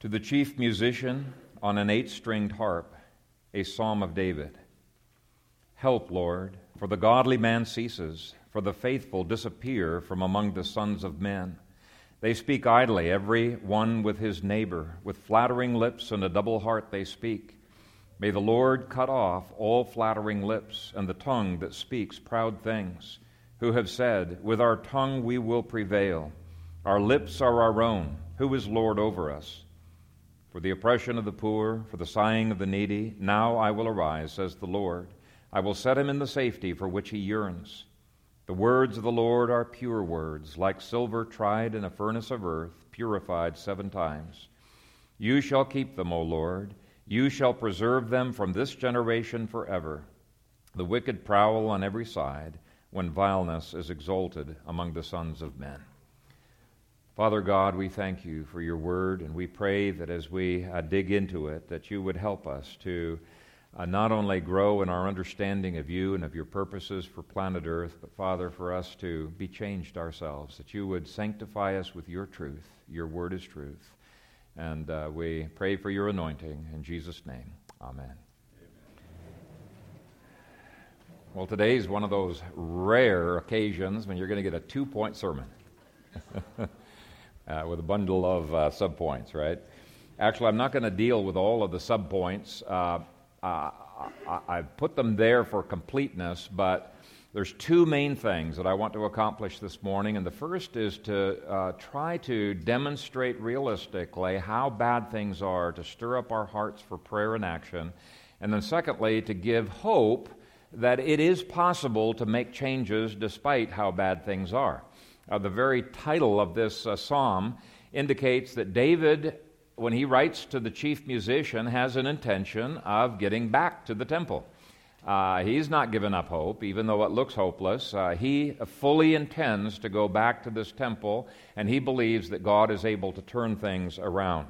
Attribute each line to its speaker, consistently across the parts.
Speaker 1: To the chief musician on an eight stringed harp, a psalm of David. Help, Lord, for the godly man ceases, for the faithful disappear from among the sons of men. They speak idly, every one with his neighbor. With flattering lips and a double heart they speak. May the Lord cut off all flattering lips and the tongue that speaks proud things, who have said, With our tongue we will prevail. Our lips are our own. Who is Lord over us? For the oppression of the poor, for the sighing of the needy, now I will arise, says the Lord. I will set him in the safety for which he yearns. The words of the Lord are pure words, like silver tried in a furnace of earth, purified seven times. You shall keep them, O Lord. You shall preserve them from this generation forever. The wicked prowl on every side when vileness is exalted among the sons of men. Father God, we thank you for your word, and we pray that as we uh, dig into it, that you would help us to uh, not only grow in our understanding of you and of your purposes for planet Earth, but Father, for us to be changed ourselves, that you would sanctify us with your truth. Your word is truth. And uh, we pray for your anointing in Jesus' name. Amen. Well, today is one of those rare occasions when you're going to get a two point sermon. uh, with a bundle of uh, subpoints, right? Actually, I'm not going to deal with all of the subpoints. Uh, I, put them there for completeness, but there's two main things that I want to accomplish this morning. And the first is to uh, try to demonstrate realistically how bad things are, to stir up our hearts for prayer and action. And then, secondly, to give hope that it is possible to make changes despite how bad things are. Uh, the very title of this uh, psalm indicates that David, when he writes to the chief musician, has an intention of getting back to the temple. Uh, he's not given up hope, even though it looks hopeless. Uh, he fully intends to go back to this temple, and he believes that God is able to turn things around.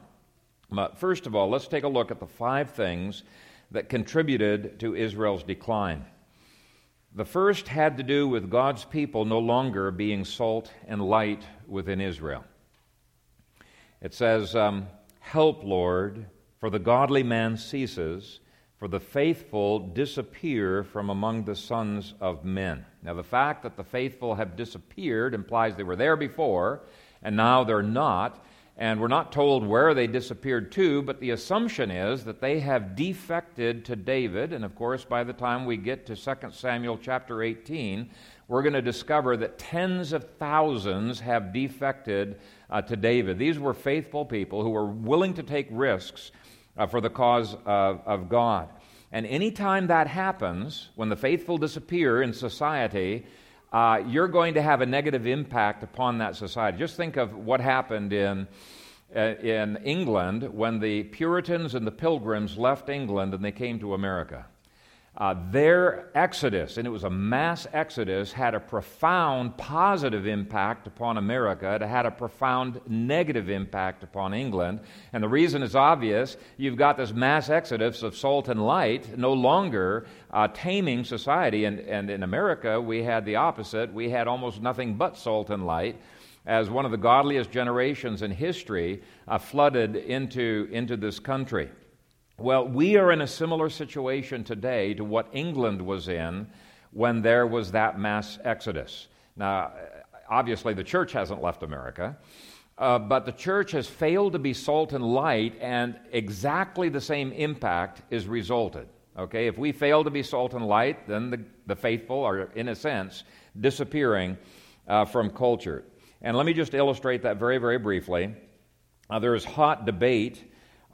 Speaker 1: But first of all, let's take a look at the five things that contributed to Israel's decline. The first had to do with God's people no longer being salt and light within Israel. It says, um, Help, Lord, for the godly man ceases, for the faithful disappear from among the sons of men. Now, the fact that the faithful have disappeared implies they were there before, and now they're not. And we're not told where they disappeared to, but the assumption is that they have defected to David. And of course, by the time we get to 2 Samuel chapter 18, we're going to discover that tens of thousands have defected uh, to David. These were faithful people who were willing to take risks uh, for the cause of, of God. And anytime that happens, when the faithful disappear in society, uh, you're going to have a negative impact upon that society. Just think of what happened in, uh, in England when the Puritans and the Pilgrims left England and they came to America. Uh, their exodus, and it was a mass exodus, had a profound positive impact upon America. It had a profound negative impact upon England. And the reason is obvious. You've got this mass exodus of salt and light no longer uh, taming society. And, and in America, we had the opposite. We had almost nothing but salt and light as one of the godliest generations in history uh, flooded into, into this country. Well, we are in a similar situation today to what England was in when there was that mass exodus. Now, obviously, the church hasn't left America, uh, but the church has failed to be salt and light, and exactly the same impact is resulted. Okay, if we fail to be salt and light, then the, the faithful are, in a sense, disappearing uh, from culture. And let me just illustrate that very, very briefly. Uh, there is hot debate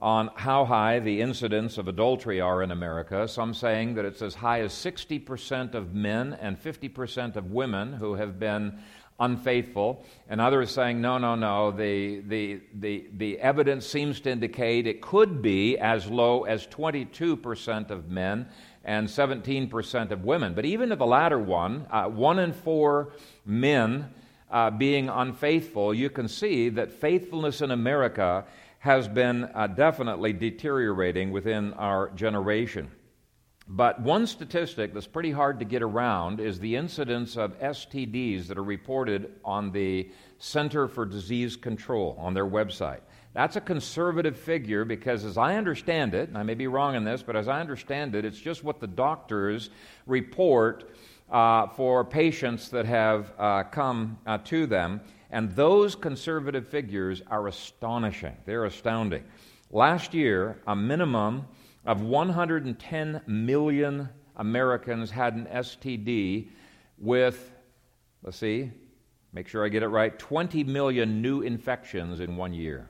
Speaker 1: on how high the incidents of adultery are in America, some saying that it's as high as 60% of men and 50% of women who have been unfaithful, and others saying, no, no, no, the, the, the, the evidence seems to indicate it could be as low as 22% of men and 17% of women. But even to the latter one, uh, one in four men uh, being unfaithful, you can see that faithfulness in America has been uh, definitely deteriorating within our generation. But one statistic that's pretty hard to get around is the incidence of STDs that are reported on the Center for Disease Control on their website. That's a conservative figure because, as I understand it, and I may be wrong in this, but as I understand it, it's just what the doctors report uh, for patients that have uh, come uh, to them. And those conservative figures are astonishing. They're astounding. Last year, a minimum of 110 million Americans had an STD with, let's see, make sure I get it right, 20 million new infections in one year.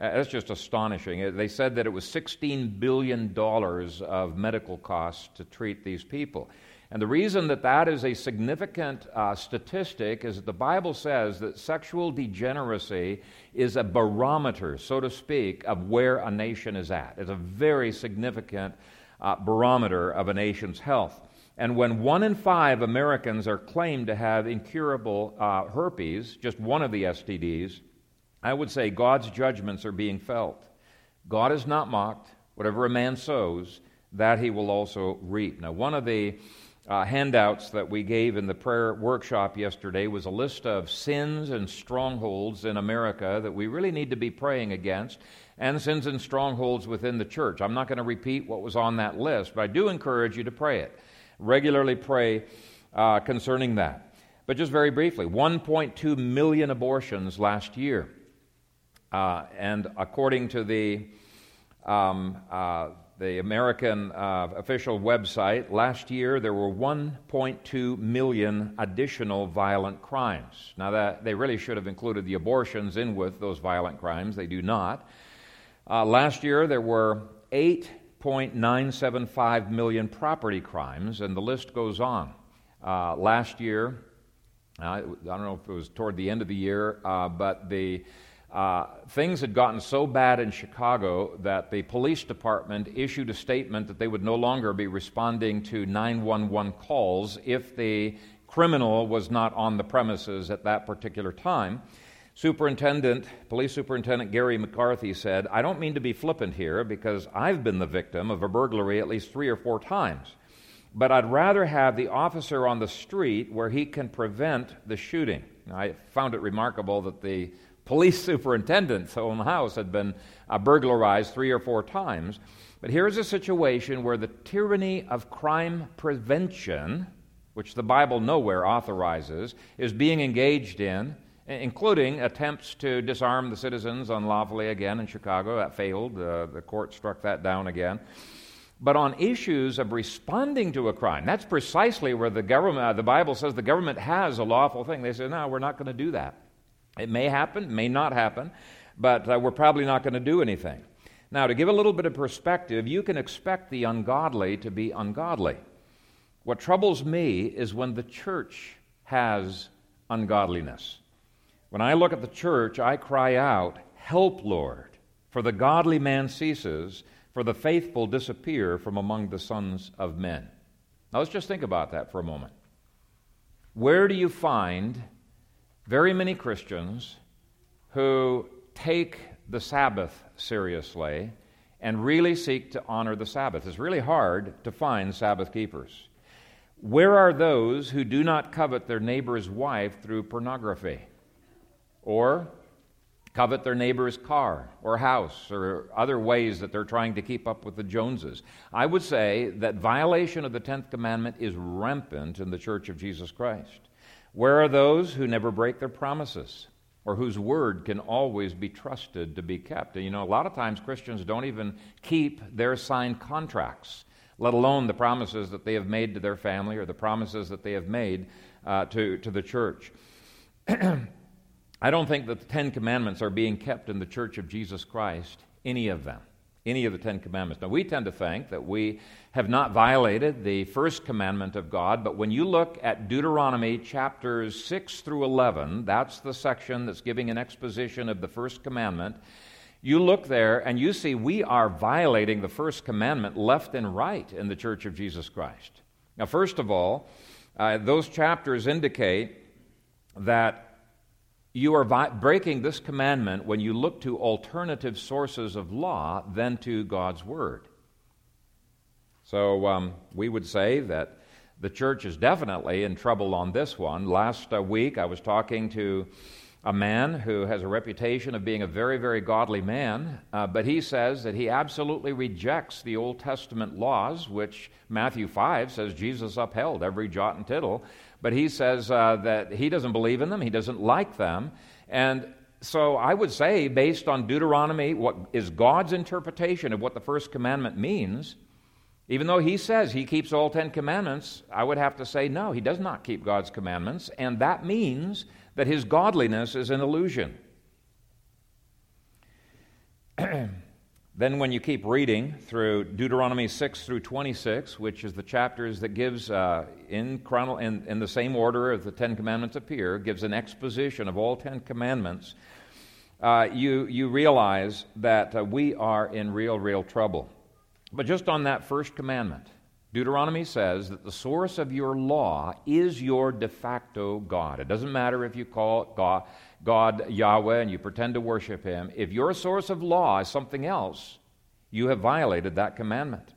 Speaker 1: Uh, that's just astonishing. Uh, they said that it was $16 billion of medical costs to treat these people. And the reason that that is a significant uh, statistic is that the Bible says that sexual degeneracy is a barometer, so to speak, of where a nation is at. It's a very significant uh, barometer of a nation's health. And when one in five Americans are claimed to have incurable uh, herpes, just one of the STDs, I would say God's judgments are being felt. God is not mocked. Whatever a man sows, that he will also reap. Now, one of the uh, handouts that we gave in the prayer workshop yesterday was a list of sins and strongholds in America that we really need to be praying against, and sins and strongholds within the church. I'm not going to repeat what was on that list, but I do encourage you to pray it. Regularly pray uh, concerning that. But just very briefly 1.2 million abortions last year. Uh, and according to the, um, uh, the American uh, official website, last year there were 1.2 million additional violent crimes. Now, that, they really should have included the abortions in with those violent crimes. They do not. Uh, last year there were 8.975 million property crimes, and the list goes on. Uh, last year, I don't know if it was toward the end of the year, but the uh, things had gotten so bad in Chicago that the police department issued a statement that they would no longer be responding to 911 calls if the criminal was not on the premises at that particular time. Superintendent, Police Superintendent Garry McCarthy said, I don't mean to be flippant here because I've been the victim of a burglary at least three or four times. But I'd rather have the officer on the street where he can prevent the shooting. I found it remarkable that the police superintendent's own house had been uh, burglarized three or four times. But here's a situation where the tyranny of crime prevention, which the Bible nowhere authorizes, is being engaged in, including attempts to disarm the citizens unlawfully again in Chicago. That failed. Uh, the court struck that down again. But on issues of responding to a crime, that's precisely where the government, uh, the Bible says the government has a lawful thing. They say, no, we're not going to do that. It may happen, may not happen, but uh, we're probably not going to do anything. Now, to give a little bit of perspective, you can expect the ungodly to be ungodly. What troubles me is when the church has ungodliness. When I look at the church, I cry out, Help, Lord, for the godly man ceases, for the faithful disappear from among the sons of men. Now, let's just think about that for a moment. Where do you find very many Christians who take the Sabbath seriously and really seek to honor the Sabbath. It's really hard to find Sabbath keepers. Where are those who do not covet their neighbor's wife through pornography? Or covet their neighbor's car or house or other ways that they're trying to keep up with the Joneses. I would say that violation of the 10th commandment is rampant in the Church of Jesus Christ. Where are those who never break their promises or whose word can always be trusted to be kept? And you know, a lot of times Christians don't even keep their signed contracts, let alone the promises that they have made to their family or the promises that they have made uh, to, to the church. I don't think that the Ten Commandments are being kept in the church of Jesus Christ, any of them any of the Ten Commandments. Now, we tend to think that we have not violated the first commandment of God, but when you look at Deuteronomy chapters 6 through 11, that's the section that's giving an exposition of the first commandment. You look there and you see we are violating the first commandment left and right in the church of Jesus Christ. Now, first of all, uh, those chapters indicate that you are vi- breaking this commandment when you look to alternative sources of law than to God's Word. So um, we would say that the church is definitely in trouble on this one. Last uh, week, I was talking to a man who has a reputation of being a very, very godly man, uh, but he says that he absolutely rejects the Old Testament laws, which Matthew 5 says Jesus upheld every jot and tittle. But he says uh, that he doesn't believe in them, he doesn't like them. And so I would say, based on Deuteronomy, what is God's interpretation of what the first commandment means, even though he says he keeps all Ten Commandments, I would have to say, no, he does not keep God's commandments, and that means that his godliness is an illusion. then, when you keep reading through Deuteronomy 6 through 26, which is the chapters that gives, uh, in, chrono- in, in the same order as the Ten Commandments appear, gives an exposition of all Ten Commandments, uh, you, you realize that uh, we are in real, real trouble. But just on that first commandment, Deuteronomy says that the source of your law is your de facto God. It doesn't matter if you call it God, God Yahweh and you pretend to worship Him. If your source of law is something else, you have violated that commandment.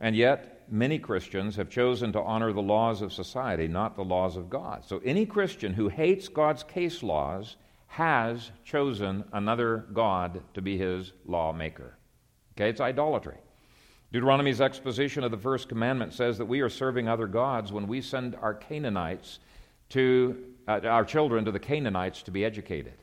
Speaker 1: And yet, many Christians have chosen to honor the laws of society, not the laws of God. So, any Christian who hates God's case laws has chosen another God to be his lawmaker. Okay, it's idolatry. Deuteronomy's exposition of the first commandment says that we are serving other gods when we send our Canaanites to uh, our children to the Canaanites to be educated.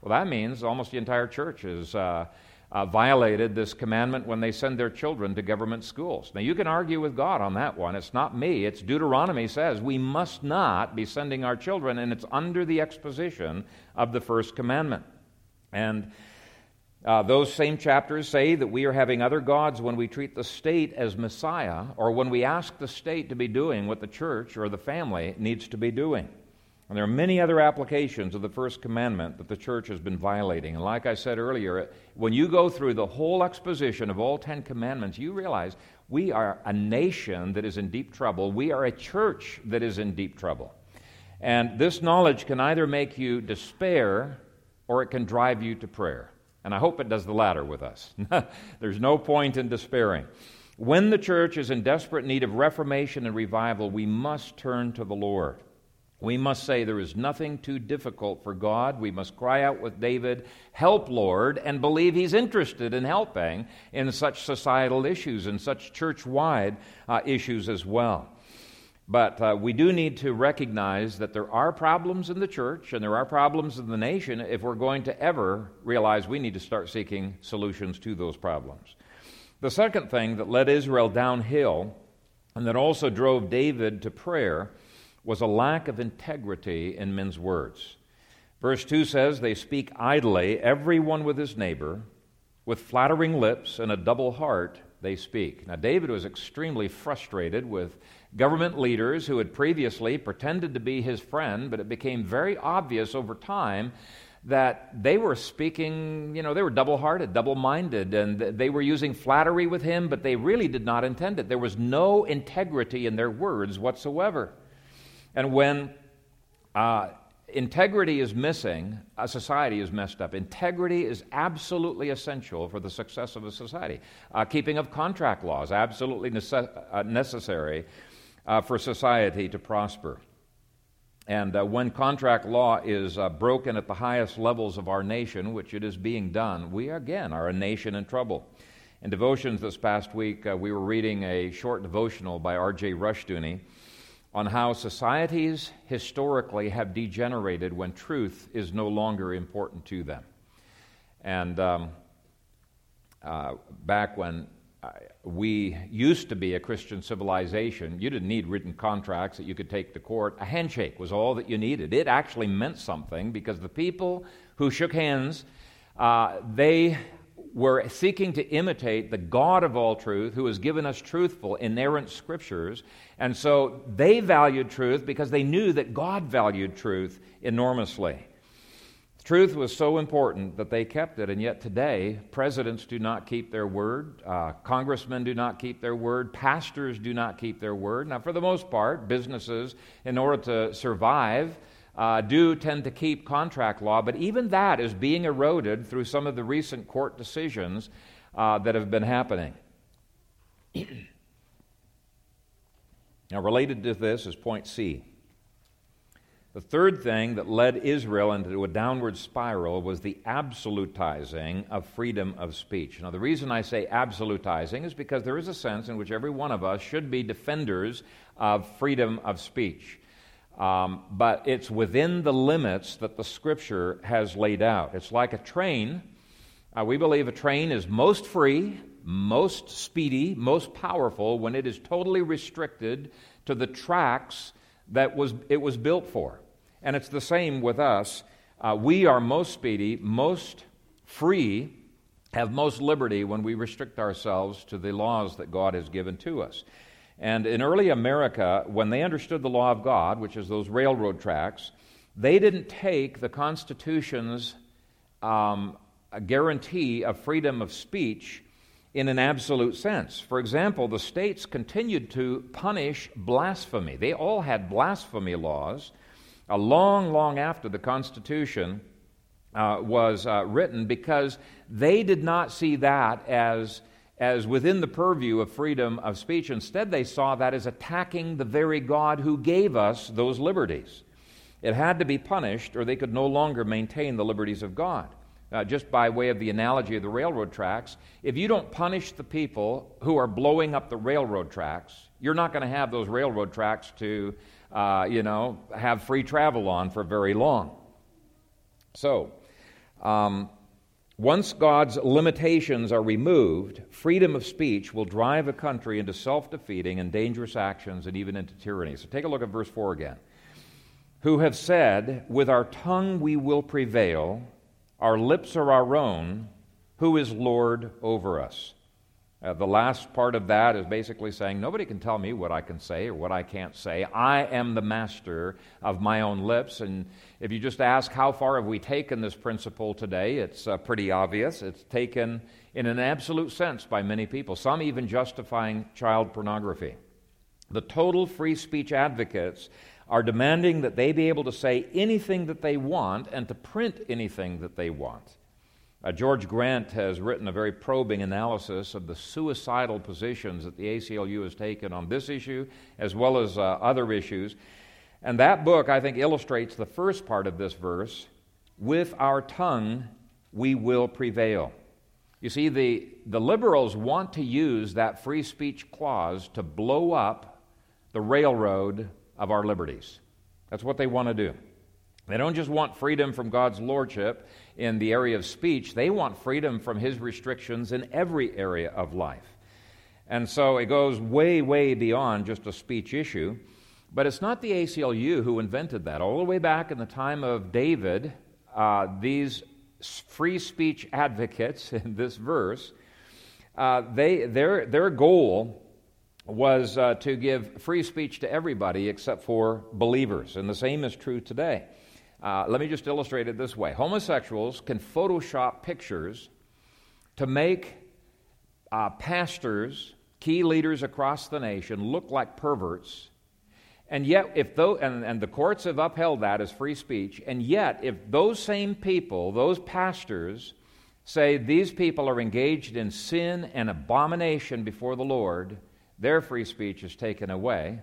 Speaker 1: Well, that means almost the entire church has uh, uh, violated this commandment when they send their children to government schools. Now, you can argue with God on that one. It's not me. It's Deuteronomy says we must not be sending our children, and it's under the exposition of the first commandment. And uh, those same chapters say that we are having other gods when we treat the state as Messiah, or when we ask the state to be doing what the church or the family needs to be doing. And there are many other applications of the first commandment that the church has been violating. And like I said earlier, when you go through the whole exposition of all Ten Commandments, you realize we are a nation that is in deep trouble. We are a church that is in deep trouble. And this knowledge can either make you despair or it can drive you to prayer. And I hope it does the latter with us. There's no point in despairing. When the church is in desperate need of reformation and revival, we must turn to the Lord. We must say there is nothing too difficult for God. We must cry out with David, Help, Lord, and believe He's interested in helping in such societal issues and such church wide uh, issues as well. But uh, we do need to recognize that there are problems in the church and there are problems in the nation if we're going to ever realize we need to start seeking solutions to those problems. The second thing that led Israel downhill and that also drove David to prayer was a lack of integrity in men's words. Verse 2 says, They speak idly, everyone with his neighbor, with flattering lips and a double heart they speak. Now, David was extremely frustrated with government leaders who had previously pretended to be his friend, but it became very obvious over time that they were speaking, you know, they were double hearted, double minded, and they were using flattery with him, but they really did not intend it. There was no integrity in their words whatsoever. And when uh, integrity is missing, a society is messed up. Integrity is absolutely essential for the success of a society. Uh, keeping of contract laws, absolutely nece- uh, necessary uh, for society to prosper. And uh, when contract law is uh, broken at the highest levels of our nation, which it is being done, we again are a nation in trouble. In devotions this past week, we were reading a short devotional by R.J. Rushdoony on how societies historically have degenerated when truth is no longer important to them. And um, uh, back when we used to be a Christian civilization. You didn't need written contracts that you could take to court. A handshake was all that you needed. It actually meant something because the people who shook hands, uh, they were seeking to imitate the God of all truth who has given us truthful, inerrant scriptures. And so they valued truth because they knew that God valued truth enormously. Truth was so important that they kept it, and yet today, presidents do not keep their word, uh, congressmen do not keep their word, pastors do not keep their word. Now, for the most part, businesses, in order to survive, uh, do tend to keep contract law, but even that is being eroded through some of the recent court decisions uh, that have been happening. now, related to this is point C. The third thing that led Israel into a downward spiral was the absolutizing of freedom of speech. Now, the reason I say absolutizing is because there is a sense in which every one of us should be defenders of freedom of speech. Um, but it's within the limits that the Scripture has laid out. It's like a train. Uh, we believe a train is most free, most speedy, most powerful when it is totally restricted to the tracks that was, it was built for. And it's the same with us. Uh, we are most speedy, most free, have most liberty when we restrict ourselves to the laws that God has given to us. And in early America, when they understood the law of God, which is those railroad tracks, they didn't take the Constitution's um, guarantee of freedom of speech in an absolute sense. For example, the states continued to punish blasphemy. They all had blasphemy laws a long, long after the Constitution uh, was uh, written because they did not see that as, as within the purview of freedom of speech. Instead, they saw that as attacking the very God who gave us those liberties. It had to be punished, or they could no longer maintain the liberties of God. Uh, just by way of the analogy of the railroad tracks, if you don't punish the people who are blowing up the railroad tracks, you're not going to have those railroad tracks to uh, you know, have free travel on for very long. So, um, once God's limitations are removed, freedom of speech will drive a country into self defeating and dangerous actions and even into tyranny. So take a look at verse 4 again. Who have said, With our tongue we will prevail, our lips are our own, who is Lord over us? Uh, the last part of that is basically saying, Nobody can tell me what I can say or what I can't say. I am the master of my own lips. And if you just ask, How far have we taken this principle today? It's uh, pretty obvious. It's taken in an absolute sense by many people, some even justifying child pornography. The total free speech advocates are demanding that they be able to say anything that they want and to print anything that they want. Uh, George Grant has written a very probing analysis of the suicidal positions that the ACLU has taken on this issue as well as uh, other issues. And that book, I think, illustrates the first part of this verse with our tongue we will prevail. You see, the, the liberals want to use that free speech clause to blow up the railroad of our liberties. That's what they want to do. They don't just want freedom from God's lordship in the area of speech, they want freedom from His restrictions in every area of life. And so it goes way, way beyond just a speech issue. But it's not the ACLU who invented that. All the way back in the time of David, uh, these free speech advocates in this verse, uh, they, their, their goal was uh, to give free speech to everybody except for believers. And the same is true today. Uh, let me just illustrate it this way homosexuals can Photoshop pictures to make uh, pastors, key leaders across the nation, look like perverts. And yet, if those, and, and the courts have upheld that as free speech, and yet, if those same people, those pastors, say these people are engaged in sin and abomination before the Lord, their free speech is taken away.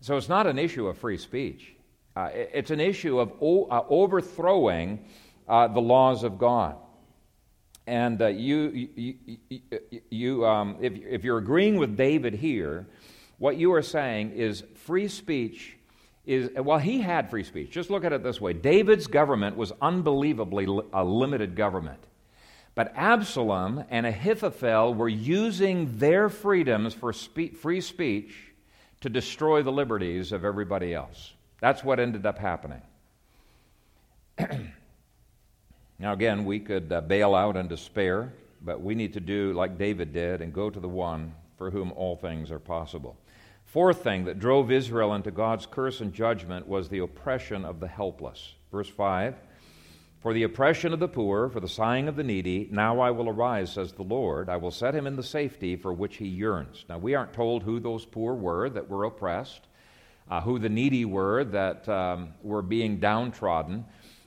Speaker 1: So it's not an issue of free speech. Uh, it's an issue of o- uh, overthrowing uh, the laws of God. And uh, you, you, you, you um, if, if you're agreeing with David here, what you are saying is free speech is, well, he had free speech. Just look at it this way David's government was unbelievably li- a limited government. But Absalom and Ahithophel were using their freedoms for spe- free speech to destroy the liberties of everybody else. That's what ended up happening. now, again, we could uh, bail out in despair, but we need to do like David did and go to the one for whom all things are possible. Fourth thing that drove Israel into God's curse and judgment was the oppression of the helpless. Verse 5 For the oppression of the poor, for the sighing of the needy, now I will arise, says the Lord. I will set him in the safety for which he yearns. Now, we aren't told who those poor were that were oppressed uh, who the needy were that um, were being downtrodden.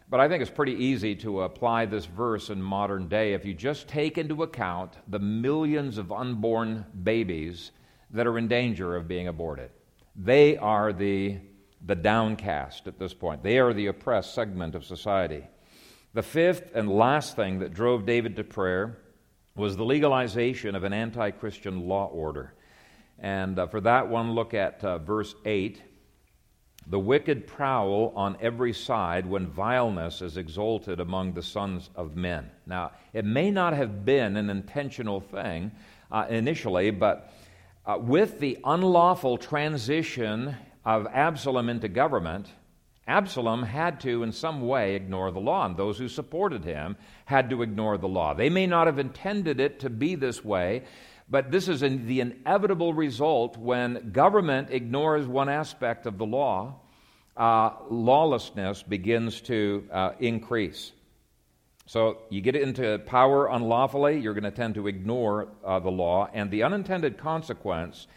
Speaker 1: But I think it's pretty easy to apply this verse in modern day if you just take into account the millions of unborn babies that are in danger of being aborted. They are the the downcast at this point. They are the oppressed segment of society. The fifth and last thing that drove David to prayer was the legalization of an anti Christian law order. And uh, for that one, look at uh, verse 8. The wicked prowl on every side when vileness is exalted among the sons of men. Now, it may not have been an intentional thing uh, initially, but uh, with the unlawful transition of Absalom into government, Absalom had to, in some way, ignore the law, and those who supported him had to ignore the law. They may not have intended it to be this way, but this is the inevitable result when government ignores one aspect of the law, uh, lawlessness begins to uh, increase. So you get into power unlawfully, you're going to tend to ignore uh, the law, and the unintended consequence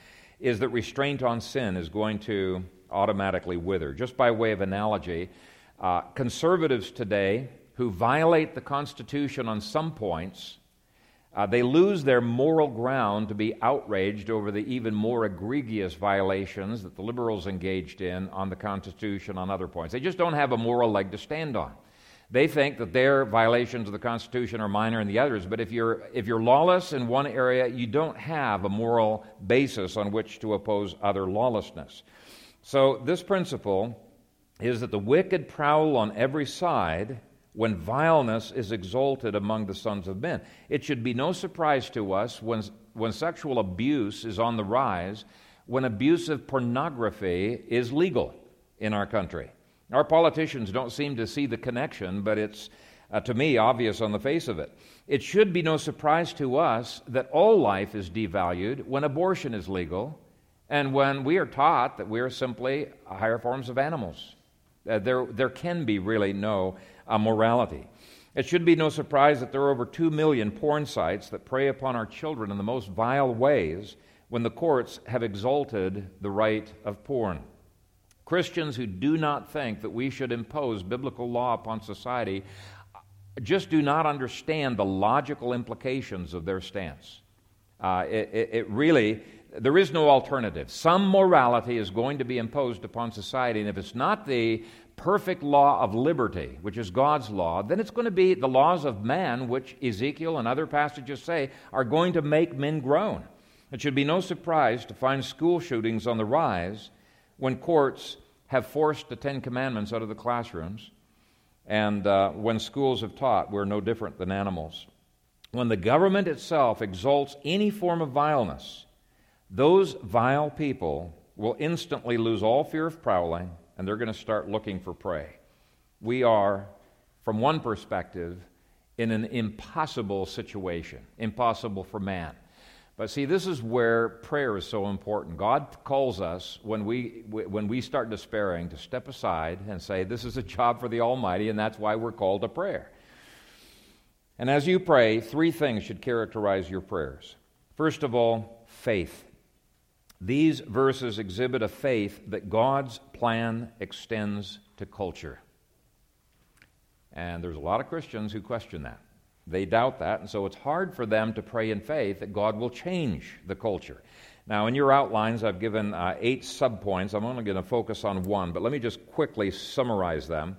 Speaker 1: is that restraint on sin is going to automatically wither. Just by way of analogy, uh, conservatives today who violate the Constitution on some points, uh, they lose their moral ground to be outraged over the even more egregious violations that the liberals engaged in on the Constitution on other points. They just don't have a moral leg to stand on. They think that their violations of the Constitution are minor in the others, but if you're, if you're lawless in one area, you don't have a moral basis on which to oppose other lawlessness. So, this principle is that the wicked prowl on every side when vileness is exalted among the sons of men. It should be no surprise to us when, when sexual abuse is on the rise, when abusive pornography is legal in our country. Our politicians don't seem to see the connection, but it's, uh, to me, obvious on the face of it. It should be no surprise to us that all life is devalued when abortion is legal and when we are taught that we are simply higher forms of animals. Uh, there, there can be really no morality. It should be no surprise that there are over 2 million porn sites that prey upon our children in the most vile ways when the courts have exalted the right of porn. Christians who do not think that we should impose biblical law upon society just do not understand the logical implications of their stance. Uh, it, it, it really, there is no alternative. Some morality is going to be imposed upon society, and if it's not the perfect law of liberty, which is God's law, then it's going to be the laws of man, which Ezekiel and other passages say are going to make men groan. It should be no surprise to find school shootings on the rise when courts have forced the Ten Commandments out of the classrooms, and uh, when schools have taught we're no different than animals. When the government itself exalts any form of vileness, those vile people will instantly lose all fear of prowling and they're going to start looking for prey. We are, from one perspective, in an impossible situation, impossible for man. But see, this is where prayer is so important. God calls us when we, when we start despairing to step aside and say, This is a job for the Almighty, and that's why we're called to prayer. And as you pray, three things should characterize your prayers. First of all, faith. These verses exhibit a faith that God's plan extends to culture. And there's a lot of Christians who question that. They doubt that, and so it's hard for them to pray in faith that God will change the culture. Now, in your outlines, I've given uh, eight subpoints. I'm only going to focus on one, but let me just quickly summarize them.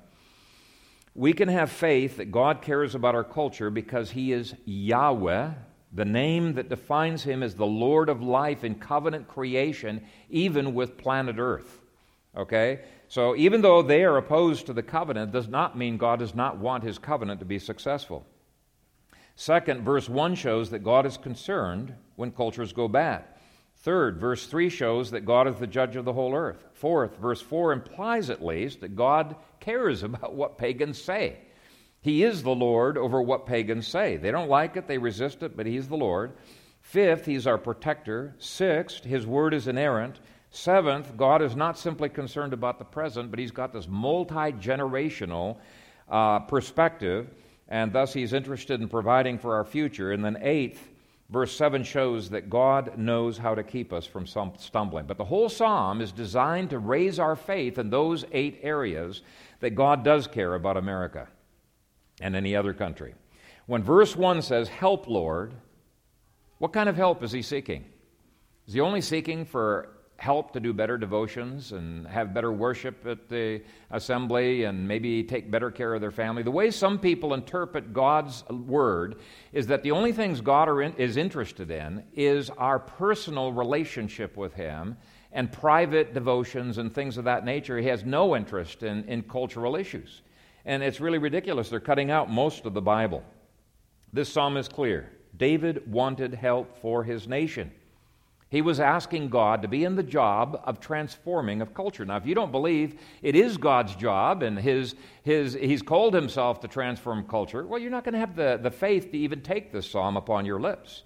Speaker 1: We can have faith that God cares about our culture because He is Yahweh, the name that defines Him as the Lord of life in covenant creation, even with planet Earth. Okay? So, even though they are opposed to the covenant, does not mean God does not want His covenant to be successful. Second, verse 1 shows that God is concerned when cultures go bad. Third, verse 3 shows that God is the judge of the whole earth. Fourth, verse 4 implies at least that God cares about what pagans say. He is the Lord over what pagans say. They don't like it, they resist it, but He's the Lord. Fifth, He's our protector. Sixth, His word is inerrant. Seventh, God is not simply concerned about the present, but He's got this multi generational uh, perspective and thus he's interested in providing for our future. And then, eighth, verse 7 shows that God knows how to keep us from stumbling. But the whole psalm is designed to raise our faith in those eight areas that God does care about America and any other country. When verse 1 says, Help, Lord, what kind of help is he seeking? Is he only seeking for help to do better devotions and have better worship at the assembly and maybe take better care of their family. The way some people interpret God's word is that the only things God in, is interested in is our personal relationship with Him and private devotions and things of that nature. He has no interest in, in cultural issues. And it's really ridiculous. They're cutting out most of the Bible. This psalm is clear. David wanted help for his nation. He was asking God to be in the job of transforming of culture. Now, if you don't believe it is God's job and his, his, he's called himself to transform culture, well, you're not going to have the, the faith to even take this psalm upon your lips.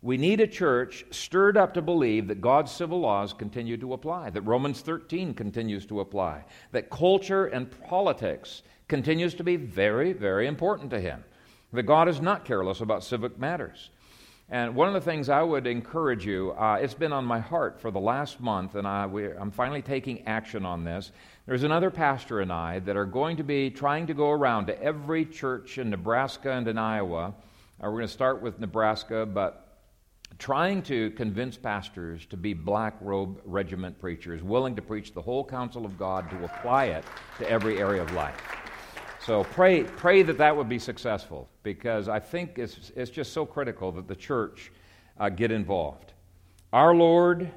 Speaker 1: We need a church stirred up to believe that God's civil laws continue to apply, that Romans 13 continues to apply, that culture and politics continues to be very, very important to him, that God is not careless about civic matters. And one of the things I would encourage you, uh, it's been on my heart for the last month, and I, I'm finally taking action on this. There's another pastor and I that are going to be trying to go around to every church in Nebraska and in Iowa. Uh, we're going to start with Nebraska, but trying to convince pastors to be black robe regiment preachers, willing to preach the whole counsel of God, to apply it to every area of life. So pray, pray that that would be successful because I think it's, it's just so critical that the church uh, get involved. Our Lord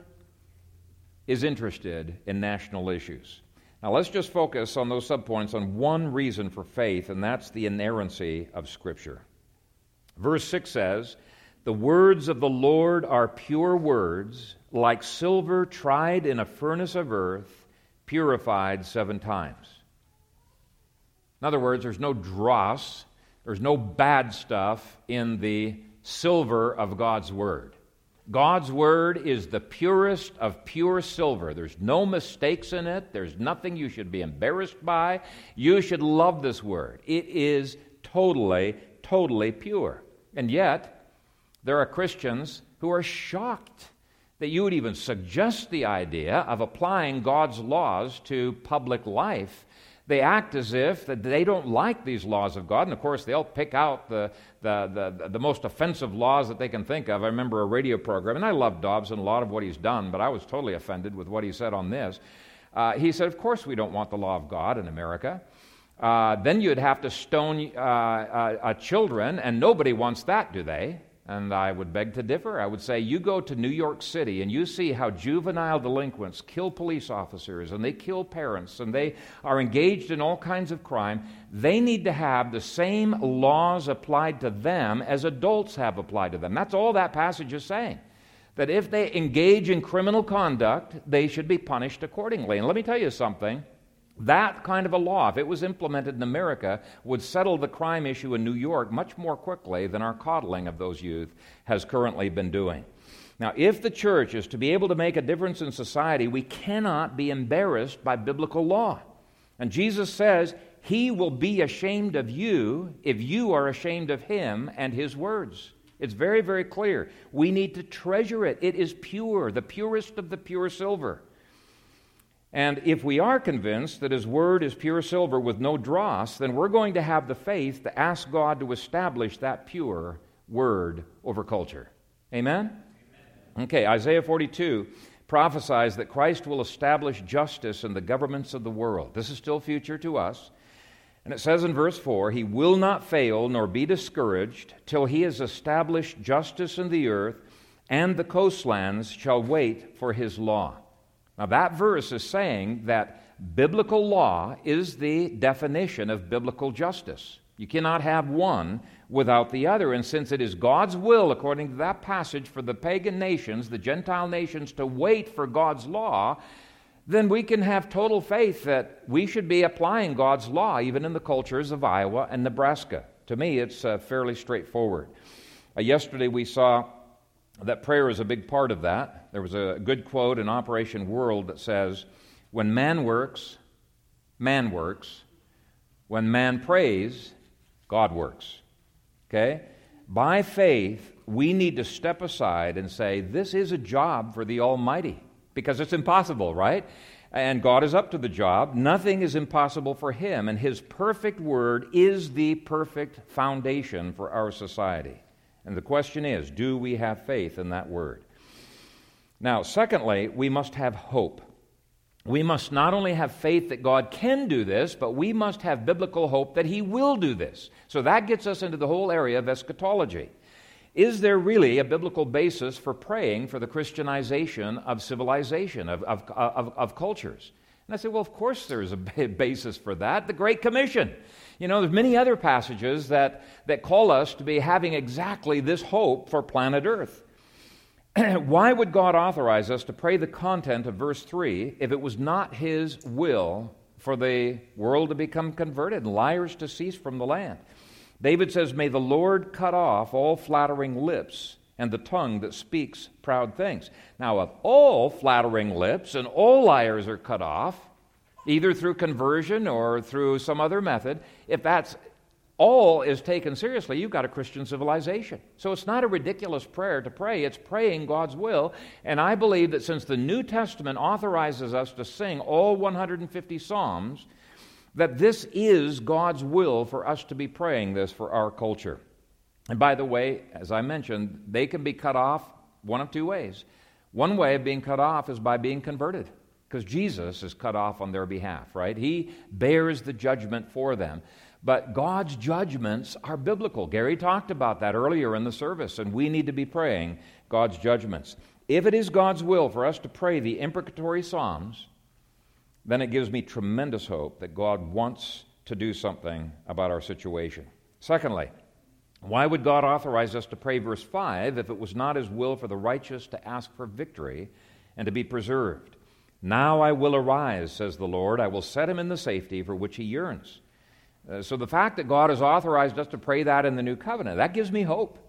Speaker 1: is interested in national issues. Now let's just focus on those subpoints on one reason for faith, and that's the inerrancy of Scripture. Verse 6 says, The words of the Lord are pure words, like silver tried in a furnace of earth, purified seven times. In other words, there's no dross, there's no bad stuff in the silver of God's Word. God's Word is the purest of pure silver. There's no mistakes in it, there's nothing you should be embarrassed by. You should love this Word. It is totally, totally pure. And yet, there are Christians who are shocked that you would even suggest the idea of applying God's laws to public life they act as if that they don't like these laws of God. And of course, they'll pick out the, the, the, the, most offensive laws that they can think of. I remember a radio program, and I love Dobbs and a lot of what he's done, but I was totally offended with what he said on this. Uh, he said, Of course, we don't want the law of God in America. Uh, then you'd have to stone uh, uh children, and nobody wants that, do they? And I would beg to differ. I would say you go to New York City and you see how juvenile delinquents kill police officers and they kill parents and they are engaged in all kinds of crime. They need to have the same laws applied to them as adults have applied to them. That's all that passage is saying. That if they engage in criminal conduct, they should be punished accordingly. And let me tell you something. That kind of a law, if it was implemented in America, would settle the crime issue in New York much more quickly than our coddling of those youth has currently been doing. Now, if the church is to be able to make a difference in society, we cannot be embarrassed by biblical law. And Jesus says, He will be ashamed of you if you are ashamed of Him and His words. It's very, very clear. We need to treasure it. It is pure, the purest of the pure silver. And if we are convinced that His Word is pure silver with no dross, then we're going to have the faith to ask God to establish that pure Word over culture. Amen? Amen? Okay, Isaiah 42 prophesies that Christ will establish justice in the governments of the world. This is still future to us. And it says in verse 4 He will not fail nor be discouraged till He has established justice in the earth, and the coastlands shall wait for His law. Now, that verse is saying that biblical law is the definition of biblical justice. You cannot have one without the other. And since it is God's will, according to that passage, for the pagan nations, the Gentile nations, to wait for God's law, then we can have total faith that we should be applying God's law even in the cultures of Iowa and Nebraska. To me, it's uh, fairly straightforward. Uh, yesterday, we saw that prayer is a big part of that. There was a good quote in Operation World that says, When man works, man works. When man prays, God works. Okay? By faith, we need to step aside and say, This is a job for the Almighty. Because it's impossible, right? And God is up to the job. Nothing is impossible for Him. And His perfect word is the perfect foundation for our society. And the question is do we have faith in that word? Now, secondly, we must have hope. We must not only have faith that God can do this, but we must have biblical hope that He will do this. So that gets us into the whole area of eschatology. Is there really a biblical basis for praying for the Christianization of civilization, of, of, of, of cultures? And I said, well, of course there's a basis for that. The Great Commission. You know, there's many other passages that, that call us to be having exactly this hope for planet Earth. Why would God authorize us to pray the content of verse 3 if it was not His will for the world to become converted and liars to cease from the land? David says, May the Lord cut off all flattering lips and the tongue that speaks proud things. Now, of all flattering lips and all liars are cut off, either through conversion or through some other method, if that's all is taken seriously, you've got a Christian civilization. So it's not a ridiculous prayer to pray, it's praying God's will. And I believe that since the New Testament authorizes us to sing all 150 Psalms, that this is God's will for us to be praying this for our culture. And by the way, as I mentioned, they can be cut off one of two ways. One way of being cut off is by being converted, because Jesus is cut off on their behalf, right? He bears the judgment for them. But God's judgments are biblical. Garry talked about that earlier in the service, and we need to be praying God's judgments. If it is God's will for us to pray the imprecatory Psalms, then it gives me tremendous hope that God wants to do something about our situation. Secondly, why would God authorize us to pray verse 5 if it was not His will for the righteous to ask for victory and to be preserved? Now I will arise, says the Lord. I will set him in the safety for which he yearns. Uh, so the fact that God has authorized us to pray that in the new covenant, that gives me hope.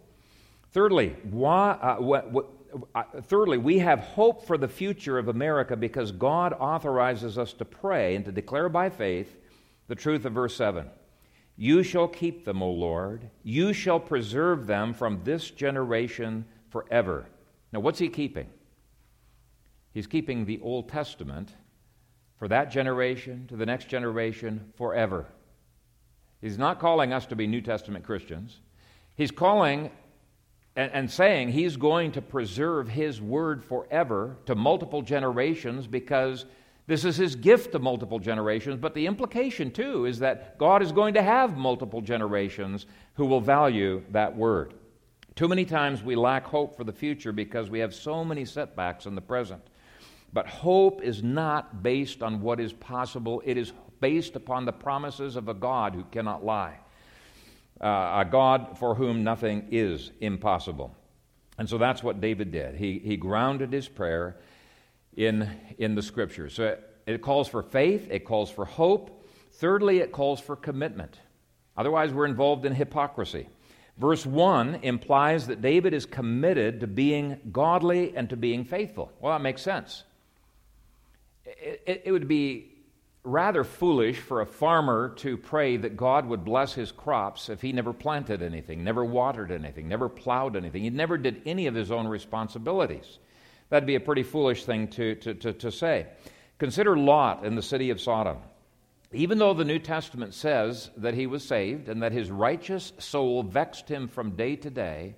Speaker 1: Thirdly, why, uh, what, what, uh, thirdly, we have hope for the future of America because God authorizes us to pray and to declare by faith the truth of verse 7. You shall keep them, O Lord. You shall preserve them from this generation forever. Now, what's he keeping? He's keeping the Old Testament for that generation to the next generation forever. He's not calling us to be New Testament Christians. He's calling and, and, saying he's going to preserve his word forever to multiple generations because this is his gift to multiple generations. But the implication, too, is that God is going to have multiple generations who will value that word. Too many times we lack hope for the future because we have so many setbacks in the present. But hope is not based on what is possible, it is based upon the promises of a God who cannot lie, uh, a God for whom nothing is impossible. And so that's what David did. He, he grounded his prayer in, in the scriptures. So it, it calls for faith, it calls for hope. Thirdly, it calls for commitment. Otherwise, we're involved in hypocrisy. Verse 1 implies that David is committed to being godly and to being faithful. Well, that makes sense. It, it, it would be rather foolish for a farmer to pray that God would bless his crops if he never planted anything, never watered anything, never plowed anything. He never did any of his own responsibilities. That'd be a pretty foolish thing to, to, to, to say. Consider Lot in the city of Sodom. Even though the New Testament says that he was saved and that his righteous soul vexed him from day to day,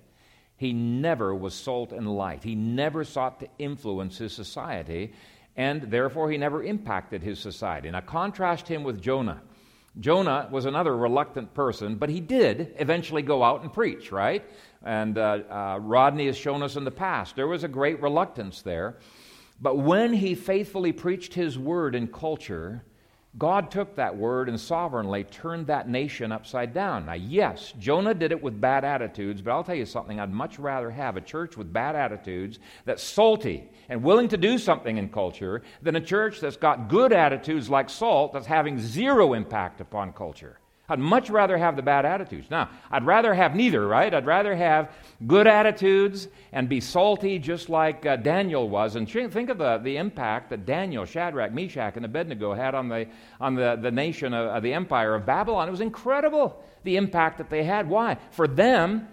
Speaker 1: he never was salt and light. He never sought to influence his society and therefore he never impacted his society. Now, contrast him with Jonah. Jonah was another reluctant person, but he did eventually go out and preach, right? And uh, uh, Rodney has shown us in the past there was a great reluctance there. But when he faithfully preached his word in culture, God took that word and sovereignly turned that nation upside down. Now, yes, Jonah did it with bad attitudes, but I'll tell you something. I'd much rather have a church with bad attitudes that's salty and willing to do something in culture than a church that's got good attitudes like salt that's having zero impact upon culture. I'd much rather have the bad attitudes. Now, I'd rather have neither, right? I'd rather have good attitudes and be salty just like uh, Daniel was. And think of the, the impact that Daniel, Shadrach, Meshach, and Abednego had on the, on the, the nation of, of the empire of Babylon. It was incredible, the impact that they had. Why? For them,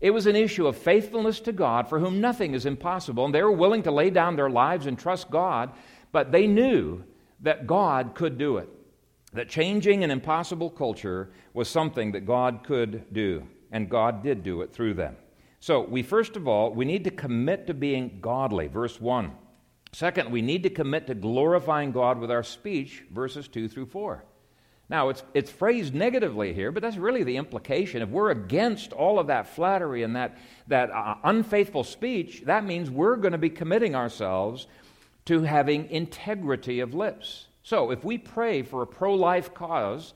Speaker 1: it was an issue of faithfulness to God, for whom nothing is impossible. And they were willing to lay down their lives and trust God, but they knew that God could do it that changing an impossible culture was something that God could do, and God did do it through them. So, we first of all, we need to commit to being godly, verse 1. Second, we need to commit to glorifying God with our speech, verses 2 through 4. Now, it's, it's phrased negatively here, but that's really the implication. If we're against all of that flattery and that, that uh, unfaithful speech, that means we're going to be committing ourselves to having integrity of lips. So, if we pray for a pro life cause,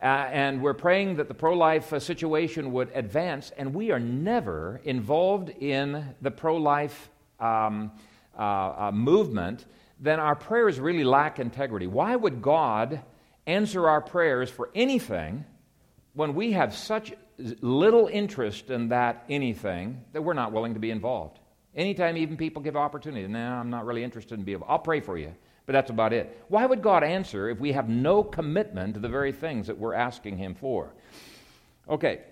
Speaker 1: uh, and we're praying that the pro life uh, situation would advance, and we are never involved in the pro life um, uh, uh, movement, then our prayers really lack integrity. Why would God answer our prayers for anything when we have such little interest in that anything that we're not willing to be involved? Anytime even people give opportunity, no, I'm not really interested in being. I'll pray for you, but that's about it. Why would God answer if we have no commitment to the very things that we're asking Him for? Okay.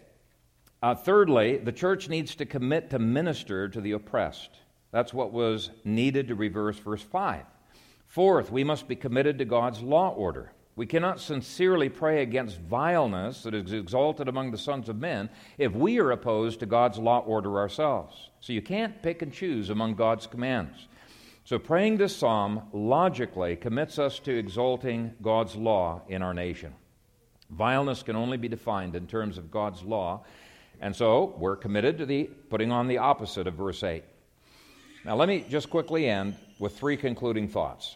Speaker 1: Uh, thirdly, the church needs to commit to minister to the oppressed. That's what was needed to reverse verse 5. Fourth, we must be committed to God's law order. We cannot sincerely pray against vileness that is exalted among the sons of men if we are opposed to God's law order ourselves. So you can't pick and choose among God's commands. So praying this psalm logically commits us to exalting God's law in our nation. Vileness can only be defined in terms of God's law, and so we're committed to the putting on the opposite of verse 8. Now, let me just quickly end with three concluding thoughts.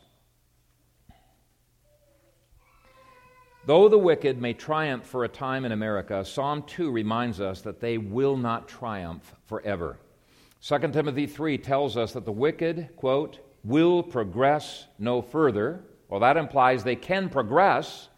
Speaker 1: Though the wicked may triumph for a time in America, Psalm 2 reminds us that they will not triumph forever. 2 Timothy 3 tells us that the wicked, quote, will progress no further. Well, that implies they can progress,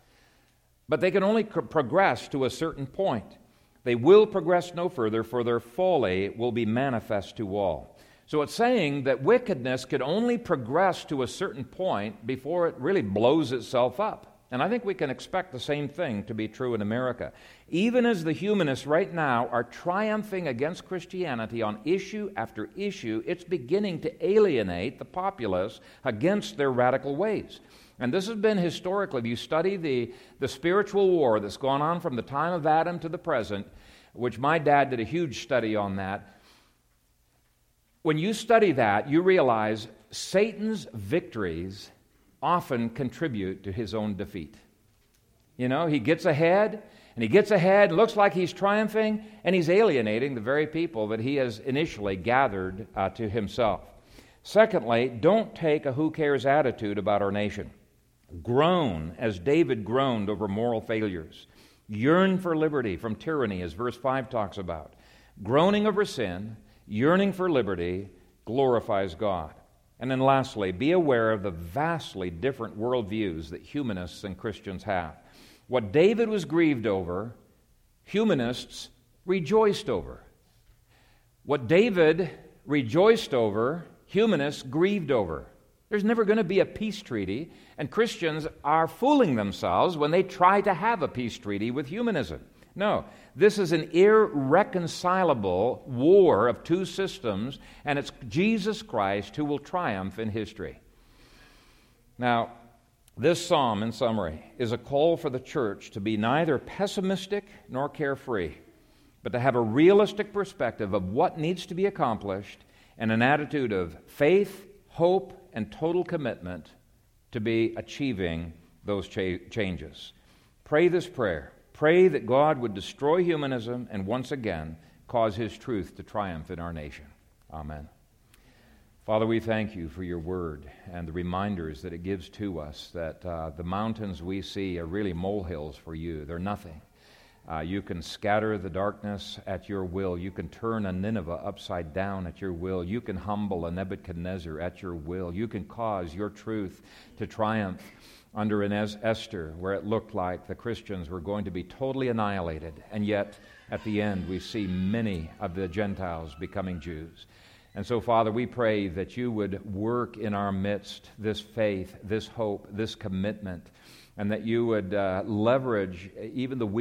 Speaker 1: but they can only progress to a certain point. They will progress no further, for their folly will be manifest to all. So it's saying that wickedness could only progress to a certain point before it really blows itself up. And I think we can expect the same thing to be true in America. Even as the humanists right now are triumphing against Christianity on issue after issue, it's beginning to alienate the populace against their radical ways. And this has been historically, if you study the, the spiritual war that's gone on from the time of Adam to the present, which my dad did a huge study on that, when you study that, you realize Satan's victories often contribute to his own defeat. You know, he gets ahead, and he gets ahead, looks like he's triumphing, and he's alienating the very people that he has initially gathered uh, to himself. Secondly, don't take a who cares attitude about our nation. Groan as David groaned over moral failures. Yearn for liberty from tyranny, as verse 5 talks about. Groaning over sin yearning for liberty glorifies God. And then lastly, be aware of the vastly different worldviews that humanists and Christians have. What David was grieved over, humanists rejoiced over. What David rejoiced over, humanists grieved over. There's never going to be a peace treaty, and Christians are fooling themselves when they try to have a peace treaty with humanism. No, this is an irreconcilable war of two systems, and it's Jesus Christ who will triumph in history. Now, this psalm, in summary, is a call for the church to be neither pessimistic nor carefree, but to have a realistic perspective of what needs to be accomplished and an attitude of faith, hope, and total commitment to be achieving those cha- changes. Pray this prayer Pray that God would destroy humanism and once again cause his truth to triumph in our nation. Amen. Father, we thank you for your word and the reminders that it gives to us that uh, the mountains we see are really molehills for you. They're nothing. Uh, you can scatter the darkness at your will. You can turn a Nineveh upside down at your will. You can humble a Nebuchadnezzar at your will. You can cause your truth to triumph under an Esther, where it looked like the Christians were going to be totally annihilated, and yet at the end we see many of the Gentiles becoming Jews. And so, Father, we pray that you would work in our midst this faith, this hope, this commitment, and that you would uh, leverage even the weak